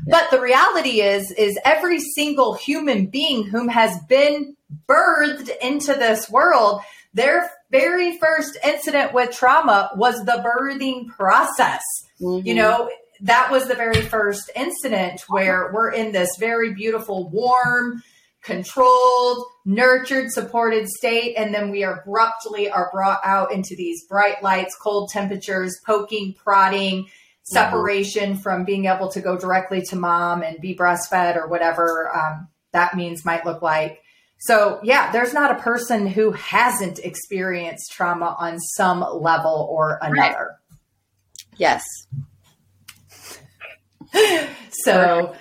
But the reality is, is every single human being whom has been birthed into this world, their very first incident with trauma was the birthing process. Mm-hmm. You know, that was the very first incident where we're in this very beautiful, warm, controlled, nurtured, supported state. And then we abruptly are brought out into these bright lights, cold temperatures, poking, prodding, separation mm-hmm. from being able to go directly to mom and be breastfed or whatever um, that means might look like. So, yeah, there's not a person who hasn't experienced trauma on some level or another. Right. Yes. so,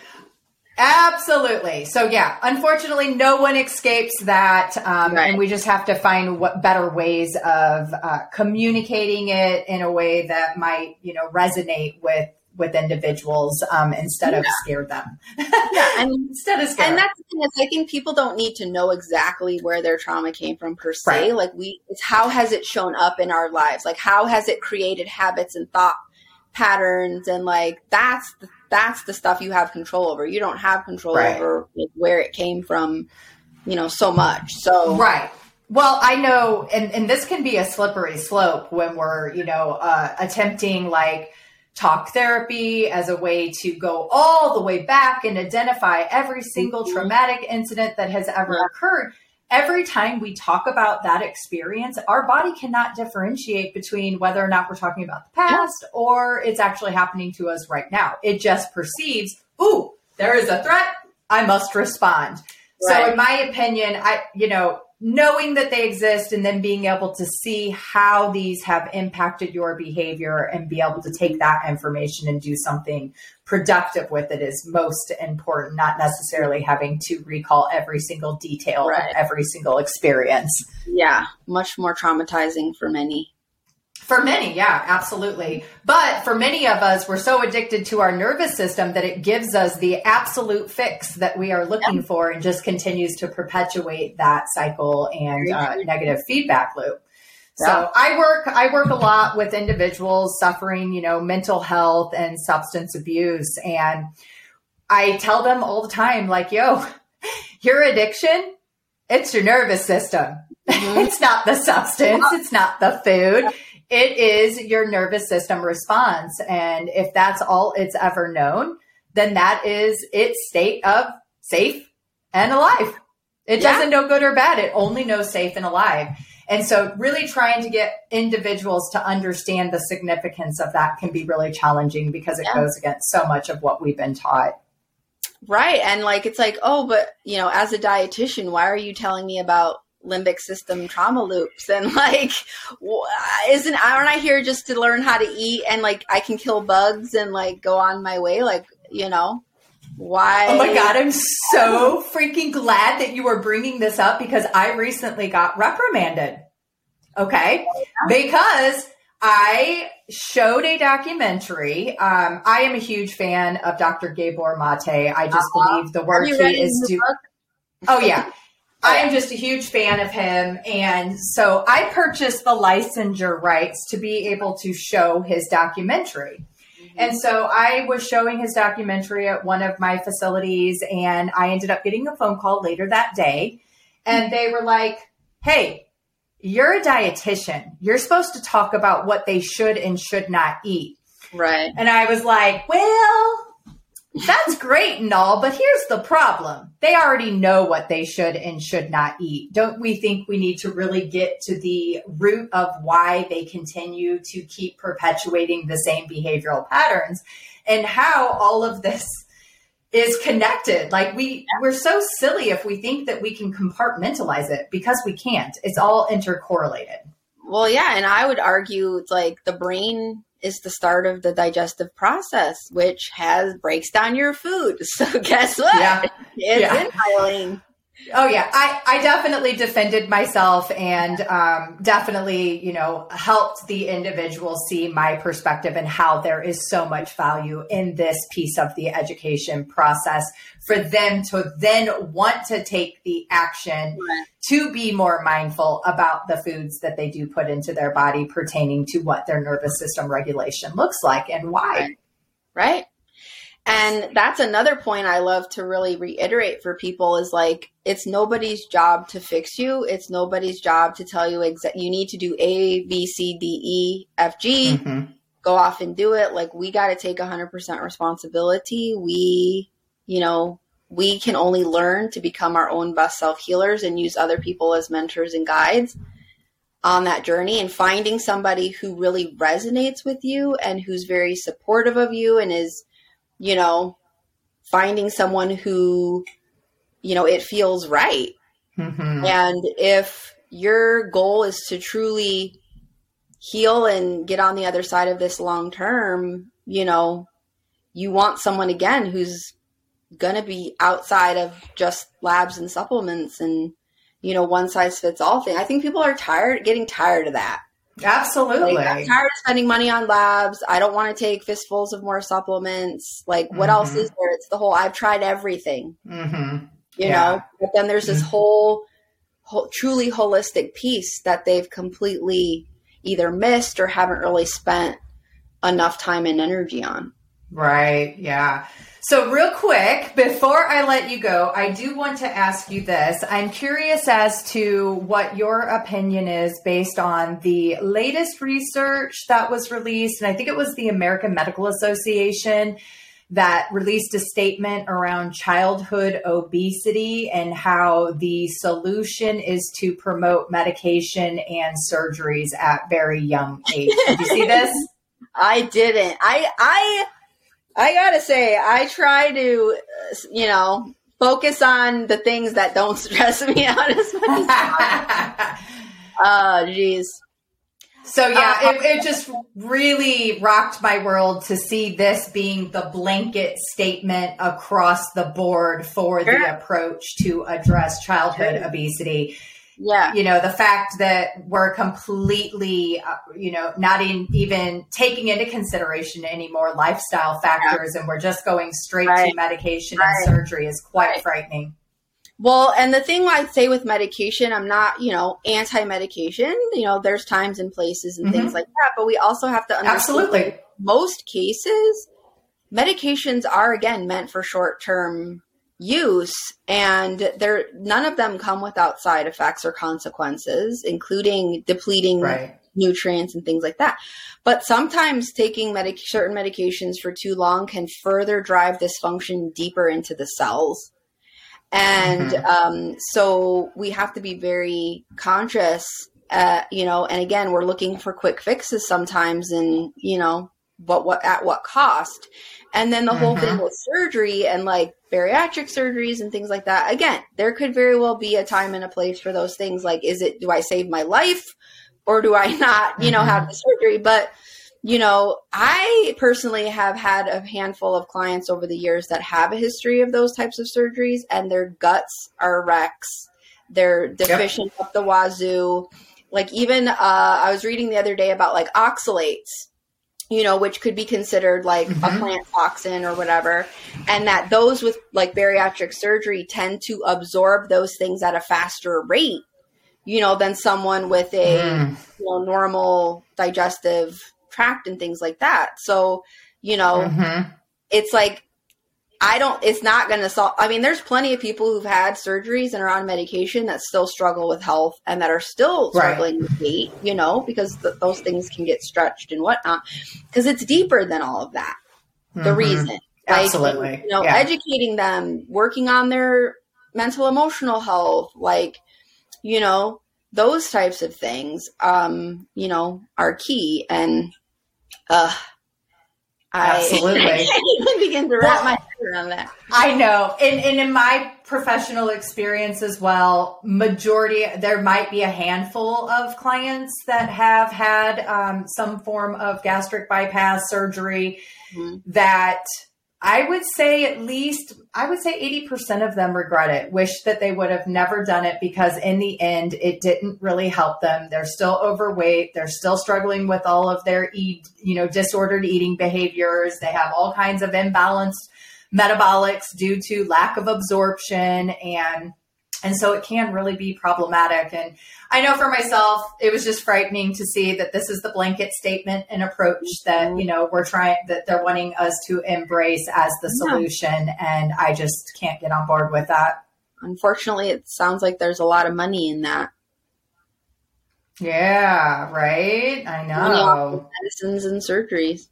absolutely. So, yeah, unfortunately, no one escapes that. Um, right. And we just have to find what better ways of uh, communicating it in a way that might, you know, resonate with with individuals um, instead yeah. of scare them. yeah, and instead of scare. And that's the thing is, I think people don't need to know exactly where their trauma came from per se. Right. Like we, it's how has it shown up in our lives? Like how has it created habits and thought patterns? And like that's the, that's the stuff you have control over. You don't have control right. over like, where it came from. You know, so much. So right. Well, I know, and, and this can be a slippery slope when we're, you know, uh, attempting like talk therapy as a way to go all the way back and identify every single mm-hmm. traumatic incident that has ever occurred. Every time we talk about that experience, our body cannot differentiate between whether or not we're talking about the past or it's actually happening to us right now. It just perceives, ooh, there is a threat. I must respond. Right. So in my opinion, I, you know, knowing that they exist and then being able to see how these have impacted your behavior and be able to take that information and do something productive with it is most important, not necessarily having to recall every single detail right. of every single experience. Yeah, much more traumatizing for many. For many, yeah, absolutely. But for many of us, we're so addicted to our nervous system that it gives us the absolute fix that we are looking yep. for and just continues to perpetuate that cycle and uh, negative feedback loop. Yeah. So I work I work a lot with individuals suffering, you know, mental health and substance abuse and I tell them all the time like, "Yo, your addiction, it's your nervous system. Mm-hmm. it's not the substance, it's not the food it is your nervous system response. And if that's all it's ever known, then that is its state of safe and alive. It yeah. doesn't know good or bad. It only knows safe and alive. And so, really trying to get individuals to understand the significance of that can be really challenging because it yeah. goes against so much of what we've been taught. Right. And like, it's like, oh, but, you know, as a dietitian, why are you telling me about limbic system trauma loops and like isn't aren't i here just to learn how to eat and like i can kill bugs and like go on my way? Like you know why oh my god i'm so freaking glad that you are bringing this up because i recently got reprimanded. Okay? Because i showed a documentary. Um, i am a huge fan of dr Gabor Maté. I just uh-huh. believe the work he is doing oh yeah I am just a huge fan of him. And so I purchased the licensure rights to be able to show his documentary. Mm-hmm. And so I was showing his documentary at one of my facilities, and I ended up getting a phone call later that day. And they were like, Hey, you're a dietitian. You're supposed to talk about what they should and should not eat. Right. And I was like, Well, that's great and all, but here's the problem. They already know what they should and should not eat. Don't we think we need to really get to the root of why they continue to keep perpetuating the same behavioral patterns and how all of this is connected? Like we we're so silly if we think that we can compartmentalize it because we can't. It's all intercorrelated. Well, yeah, and I would argue like the brain is the start of the digestive process, which has breaks down your food. So guess what? Yeah. It's yeah. inhaling. Oh yeah, I, I definitely defended myself and um, definitely you know helped the individual see my perspective and how there is so much value in this piece of the education process for them to then want to take the action right. to be more mindful about the foods that they do put into their body pertaining to what their nervous system regulation looks like and why. Right. right. And that's another point I love to really reiterate for people is like it's nobody's job to fix you. It's nobody's job to tell you exactly you need to do A, B, C, D, E, F, G. Mm-hmm. go off and do it. Like we got to take 100% responsibility. We, you know, we can only learn to become our own best self healers and use other people as mentors and guides on that journey and finding somebody who really resonates with you and who's very supportive of you and is, you know, finding someone who, you know, it feels right. Mm-hmm. And if your goal is to truly heal and get on the other side of this long term, you know, you want someone again who's going to be outside of just labs and supplements and, you know, one size fits all thing. I think people are tired, getting tired of that. Absolutely. Like, I'm tired of spending money on labs. I don't want to take fistfuls of more supplements. Like, what mm-hmm. else is there? It's the whole I've tried everything. Mm-hmm. You yeah. know, but then there's this mm-hmm. whole, whole, truly holistic piece that they've completely either missed or haven't really spent enough time and energy on. Right. Yeah. So, real quick, before I let you go, I do want to ask you this. I'm curious as to what your opinion is based on the latest research that was released. And I think it was the American Medical Association that released a statement around childhood obesity and how the solution is to promote medication and surgeries at very young age. Did you see this? I didn't. I I I gotta say, I try to, you know, focus on the things that don't stress me out as much as possible. Oh, jeez. So yeah, uh, it, it, just really rocked my world to see this being the blanket statement across the board for sure. the approach to address childhood obesity. Yeah. You know, the fact that we're completely, uh, you know, not in, even taking into consideration any more lifestyle factors yeah. and we're just going straight right. to medication right. and surgery is quite right. frightening. Well, and the thing I'd say with medication, I'm not, you know, anti medication. You know, there's times and places and mm-hmm. things like that, but we also have to understand Absolutely. most cases, medications are again meant for short term use and there none of them come without side effects or consequences including depleting right. nutrients and things like that but sometimes taking medic- certain medications for too long can further drive dysfunction deeper into the cells and mm-hmm. um, so we have to be very conscious uh, you know and again we're looking for quick fixes sometimes and you know but what at what cost and then the mm-hmm. whole thing mm-hmm. with surgery and like bariatric surgeries and things like that again there could very well be a time and a place for those things like is it do i save my life or do i not you know mm-hmm. have the surgery but you know, I personally have had a handful of clients over the years that have a history of those types of surgeries and their guts are wrecks. They're deficient yep. up the wazoo. Like even uh, I was reading the other day about like oxalates, you know, which could be considered like mm-hmm. a plant toxin or whatever, and that those with like bariatric surgery tend to absorb those things at a faster rate, you know, than someone with a mm. you know normal digestive tract and things like that. So, you know, mm-hmm. it's like I don't, it's not going to solve. I mean, there's plenty of people who've had surgeries and are on medication that still struggle with health and that are still struggling right. with weight, you know, because th- those things can get stretched and whatnot. Because it's deeper than all of that. The mm-hmm. reason. Like, Absolutely. You know, yeah. educating them, working on their mental emotional health, like, you know, those types of things, um, you know, are key. And uh, I Absolutely. begin to wrap well, my head around that. I know. And, and in my professional experience as well, majority, there might be a handful of clients that have had um, some form of gastric bypass surgery mm-hmm. that I would say at least, I would say 80% of them regret it, wish that they would have never done it because in the end, it didn't really help them. They're still overweight. They're still struggling with all of their eat, you know, disordered eating behaviors. They have all kinds of imbalanced metabolics due to lack of absorption and and so it can really be problematic. And I know for myself, it was just frightening to see that this is the blanket statement and approach that, you know, we're trying, that they're wanting us to embrace as the solution. Yeah. And I just can't get on board with that. Unfortunately, it sounds like there's a lot of money in that. Yeah, right. I know. Medicines and surgeries.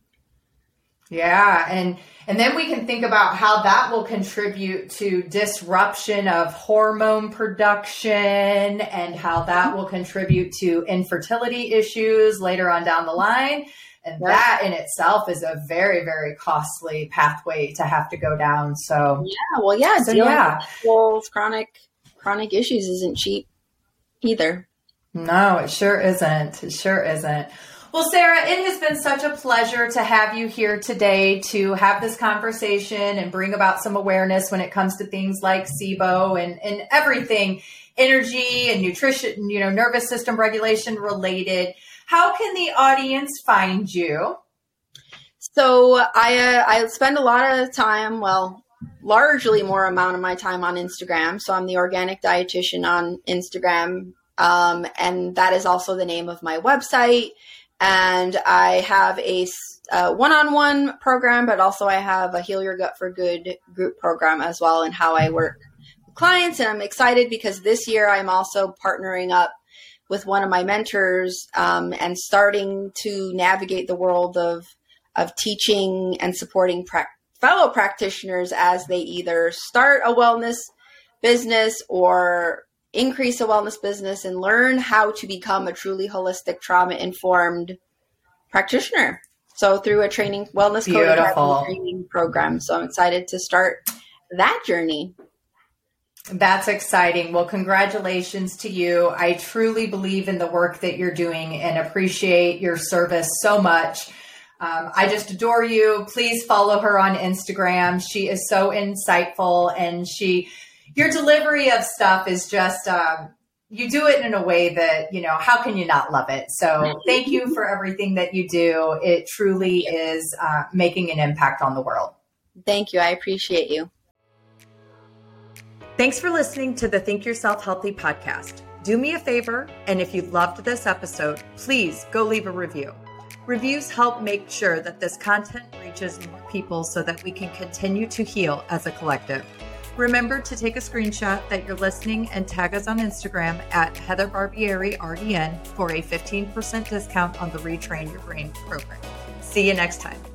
Yeah, and and then we can think about how that will contribute to disruption of hormone production and how that will contribute to infertility issues later on down the line. And yeah. that in itself is a very, very costly pathway to have to go down. So yeah, well, yeah, so, dealing yeah. with chronic chronic issues isn't cheap either. No, it sure isn't. It sure isn't. Well, Sarah, it has been such a pleasure to have you here today to have this conversation and bring about some awareness when it comes to things like SIBO and, and everything energy and nutrition, you know, nervous system regulation related. How can the audience find you? So I uh, I spend a lot of time, well, largely more amount of my time on Instagram. So I'm the organic dietitian on Instagram, um, and that is also the name of my website and I have a uh, one-on-one program, but also I have a Heal Your Gut for Good group program as well, and how I work with clients. And I'm excited because this year I'm also partnering up with one of my mentors um, and starting to navigate the world of of teaching and supporting pra- fellow practitioners as they either start a wellness business or increase a wellness business and learn how to become a truly holistic trauma informed practitioner. So through a training wellness code training program. So I'm excited to start that journey. That's exciting. Well, congratulations to you. I truly believe in the work that you're doing and appreciate your service so much. Um, I just adore you. Please follow her on Instagram. She is so insightful and she your delivery of stuff is just um, you do it in a way that you know how can you not love it? So thank you for everything that you do. It truly is uh, making an impact on the world. Thank you. I appreciate you. Thanks for listening to the think yourself healthy podcast. Do me a favor and if you loved this episode please go leave a review. Reviews help make sure that this content reaches more people so that we can continue to heal as a collective Remember to take a screenshot that you're listening and tag us on Instagram at Heather Barbieri RDN for a 15% discount on the Retrain Your Brain program. See you next time.